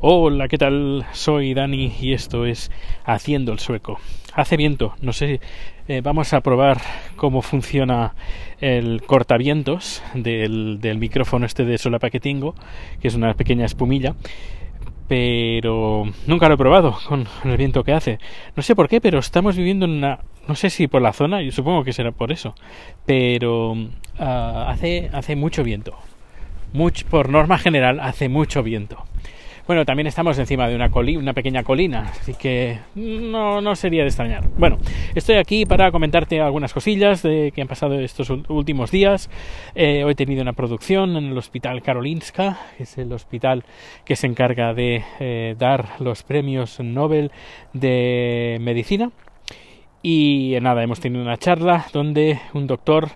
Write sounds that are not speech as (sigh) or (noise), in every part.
Hola, ¿qué tal? Soy Dani y esto es Haciendo el Sueco. Hace viento, no sé, eh, vamos a probar cómo funciona el cortavientos del, del micrófono este de solapa que tengo, que es una pequeña espumilla pero nunca lo he probado con el viento que hace. No sé por qué, pero estamos viviendo en una... No sé si por la zona, yo supongo que será por eso, pero ah, hace, hace mucho viento. Mucho, por norma general, hace mucho viento. Bueno, también estamos encima de una, colina, una pequeña colina, así que no, no sería de extrañar. Bueno, estoy aquí para comentarte algunas cosillas de que han pasado estos últimos días. Eh, hoy he tenido una producción en el Hospital Karolinska, que es el hospital que se encarga de eh, dar los premios Nobel de Medicina. Y nada, hemos tenido una charla donde un doctor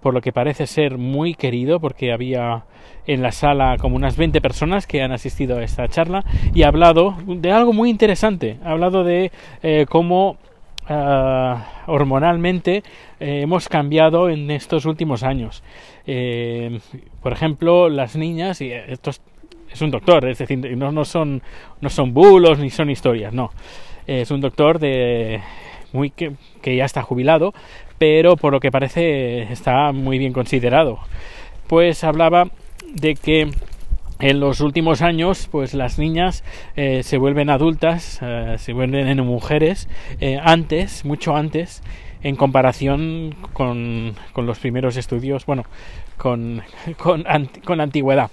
por lo que parece ser muy querido, porque había en la sala como unas 20 personas que han asistido a esta charla y ha hablado de algo muy interesante. Ha hablado de eh, cómo ah, hormonalmente eh, hemos cambiado en estos últimos años. Eh, por ejemplo, las niñas, y esto es, un doctor, es decir, no, no, son, no son bulos ni son historias, no. Es un doctor de muy que, que ya está jubilado, pero por lo que parece está muy bien considerado. Pues hablaba de que en los últimos años, pues las niñas eh, se vuelven adultas, eh, se vuelven en mujeres eh, antes, mucho antes, en comparación con, con los primeros estudios, bueno, con, (laughs) con, con antigüedad.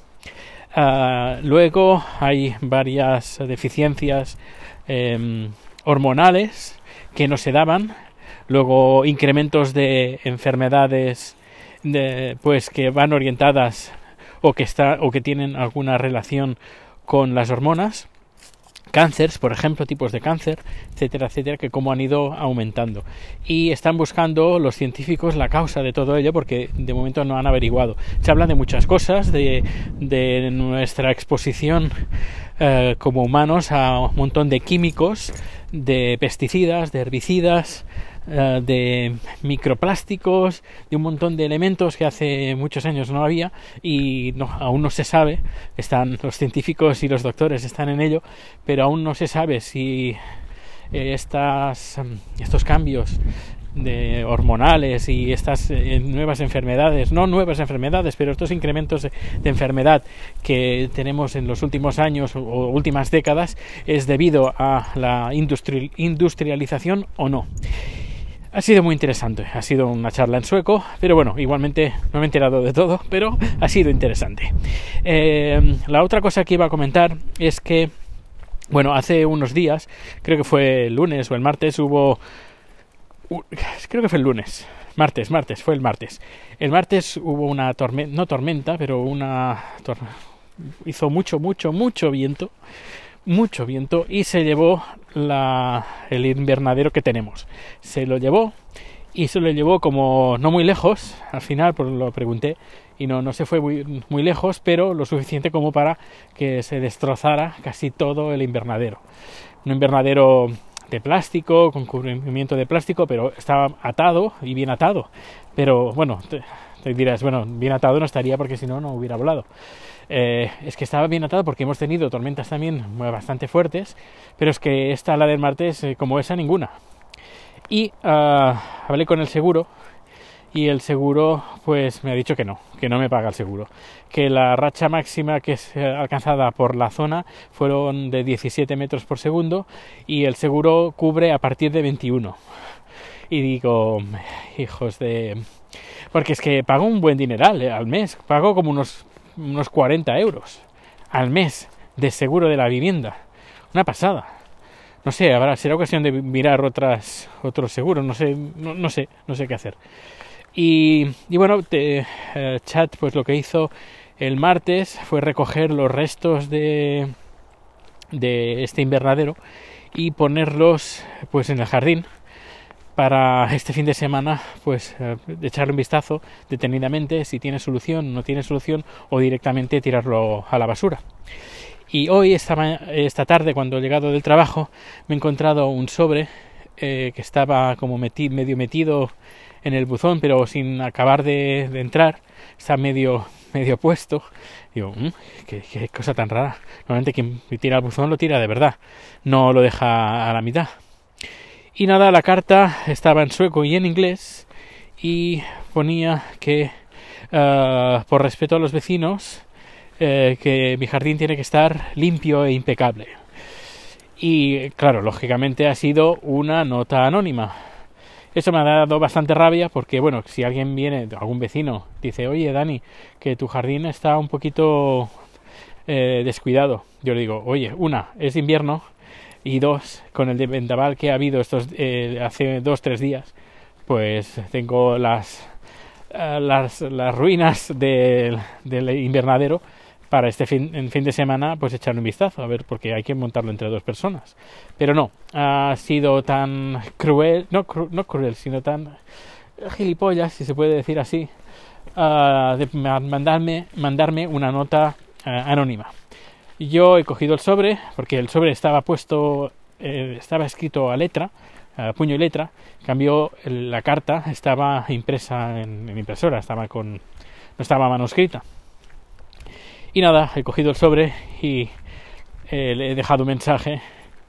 Uh, luego hay varias deficiencias em, hormonales que no se daban. Luego incrementos de enfermedades de, pues que van orientadas o que está o que tienen alguna relación con las hormonas cánceres, por ejemplo, tipos de cáncer, etcétera, etcétera, que como han ido aumentando. Y están buscando los científicos la causa de todo ello porque de momento no han averiguado. Se habla de muchas cosas, de, de nuestra exposición eh, como humanos a un montón de químicos, de pesticidas, de herbicidas, eh, de microplásticos, de un montón de elementos que hace muchos años no había y no, aún no se sabe, están los científicos y los doctores están en ello, pero aún no se sabe si eh, estas, estos cambios de hormonales y estas eh, nuevas enfermedades, no nuevas enfermedades, pero estos incrementos de, enfermedad que tenemos en los últimos años o últimas décadas es debido a la industri industrialización o no. Ha sido muy interesante, ha sido una charla en sueco, pero bueno, igualmente no me he enterado de todo, (laughs) pero ha sido interesante. Eh, la otra cosa que iba a comentar es que, bueno, hace unos días, creo que fue el lunes o el martes, hubo... Creo que fue el lunes, martes, martes, fue el martes. El martes hubo una tormenta, no tormenta, pero una... Tor hizo mucho, mucho, mucho viento mucho viento y se llevó el invernadero que tenemos. Se lo llevó y se lo llevó como no muy lejos, al final pues lo pregunté y no, no se fue muy, muy lejos, pero lo suficiente como para que se destrozara casi todo el invernadero. Un invernadero de plástico, con cubrimiento de plástico, pero estaba atado y bien atado. Pero bueno, te dirás, bueno, bien atado no estaría porque si no, no hubiera volado. Eh, es que estaba bien atado porque hemos tenido tormentas también bastante fuertes, pero es que esta, la del martes, eh, como esa, ninguna. Y uh, hablé con el seguro y el seguro pues me ha dicho que no, que no me paga el seguro, que la racha máxima que es eh, alcanzada por la zona fueron de 17 metros por segundo y el seguro cubre a partir de 21. Y digo, hijos de... Porque es que pago un buen dineral eh, al mes, pago como unos unos 40 euros al mes de seguro de la vivienda. Una pasada. No sé, habrá, será ocasión de mirar otras, otros seguros, no sé, no, no sé, no sé qué hacer. Y, y bueno, te, eh, Chat pues lo que hizo el martes fue recoger los restos de, de este invernadero y ponerlos pues en el jardín para este fin de semana, pues eh, echarle un vistazo detenidamente si tiene solución, no tiene solución o directamente tirarlo a la basura. Y hoy, esta, esta tarde, cuando he llegado del trabajo, me he encontrado un sobre eh, que estaba como meti medio metido en el buzón, pero sin acabar de, de entrar, está medio, medio puesto. Digo, mm, qué, qué, cosa tan rara. Normalmente quien tira el buzón lo tira de verdad, no lo deja a la mitad. Y nada, la carta estaba en sueco y en inglés y ponía que uh, por respeto a los vecinos, eh, que mi jardín tiene que estar limpio e impecable. Y claro, lógicamente ha sido una nota anónima. Eso me ha dado bastante rabia porque, bueno, si alguien viene, algún vecino, dice, oye, Dani, que tu jardín está un poquito eh, descuidado. Yo le digo, oye, una, es invierno y dos, con el vendaval que ha habido estos eh, hace dos, tres días, pues tengo las, eh, las, las ruinas del, del invernadero para este fin, en fin de semana pues echarle un vistazo a ver porque hay que montarlo entre dos personas. Pero no ha sido tan cruel no, cru, no cruel sino tan gilipollas si se puede decir así uh, de mandarme mandarme una nota uh, anónima yo he cogido el sobre porque el sobre estaba puesto eh, estaba escrito a letra a puño y letra en cambio la carta estaba impresa en, en impresora estaba con no estaba manuscrita y nada, he cogido el sobre y eh, le he dejado un mensaje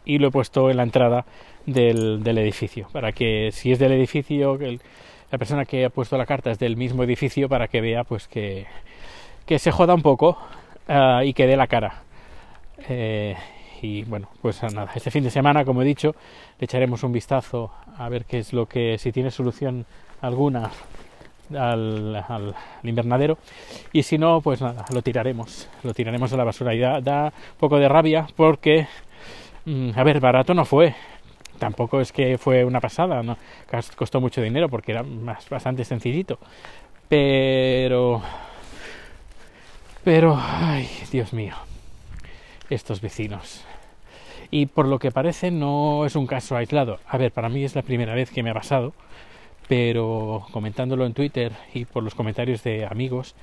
y lo he puesto en la entrada del, del edificio, para que si es del edificio, el, la persona que ha puesto la carta es del mismo edificio, para que vea pues que, que se joda un poco uh, y que dé la cara. Eh, y bueno, pues nada, este fin de semana, como he dicho, le echaremos un vistazo a ver qué es lo que, si tiene solución alguna al, invernadero. Y si no pues nada lo tiraremos lo tiraremos a la basura. Y da, un poco de rabia porque mmm, a ver barato no fue. Tampoco es que fue una pasada costó mucho dinero porque era más, bastante sencillito. Pero pero ay dios mío estos vecinos. Y por lo que parece no es un caso aislado. A ver para mí es la primera vez que me ha pasado pero comentándolo en Twitter y por los comentarios de amigos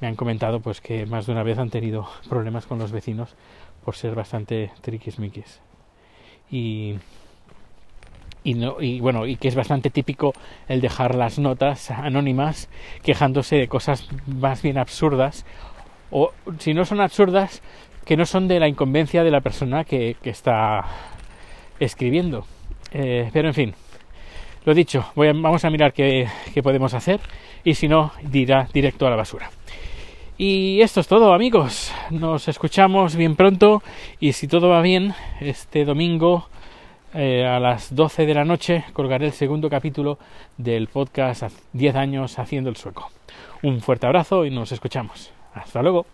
me han comentado pues que más de una vez han tenido problemas con los vecinos por ser bastante triquismiquis. Y y, no, y bueno y que es bastante típico el dejar las notas anónimas quejándose de cosas más bien absurdas o si no son absurdas que no son de la incumbencia de la persona que, está escribiendo eh, pero en fin lo dicho, voy a, vamos a mirar qué, qué, podemos hacer y si no, dirá directo a la basura. Y esto es todo, amigos. Nos escuchamos bien pronto y si todo va bien, este domingo eh, a las 12 de la noche colgaré el segundo capítulo del podcast 10 años haciendo el sueco. Un fuerte abrazo y nos escuchamos. Hasta luego.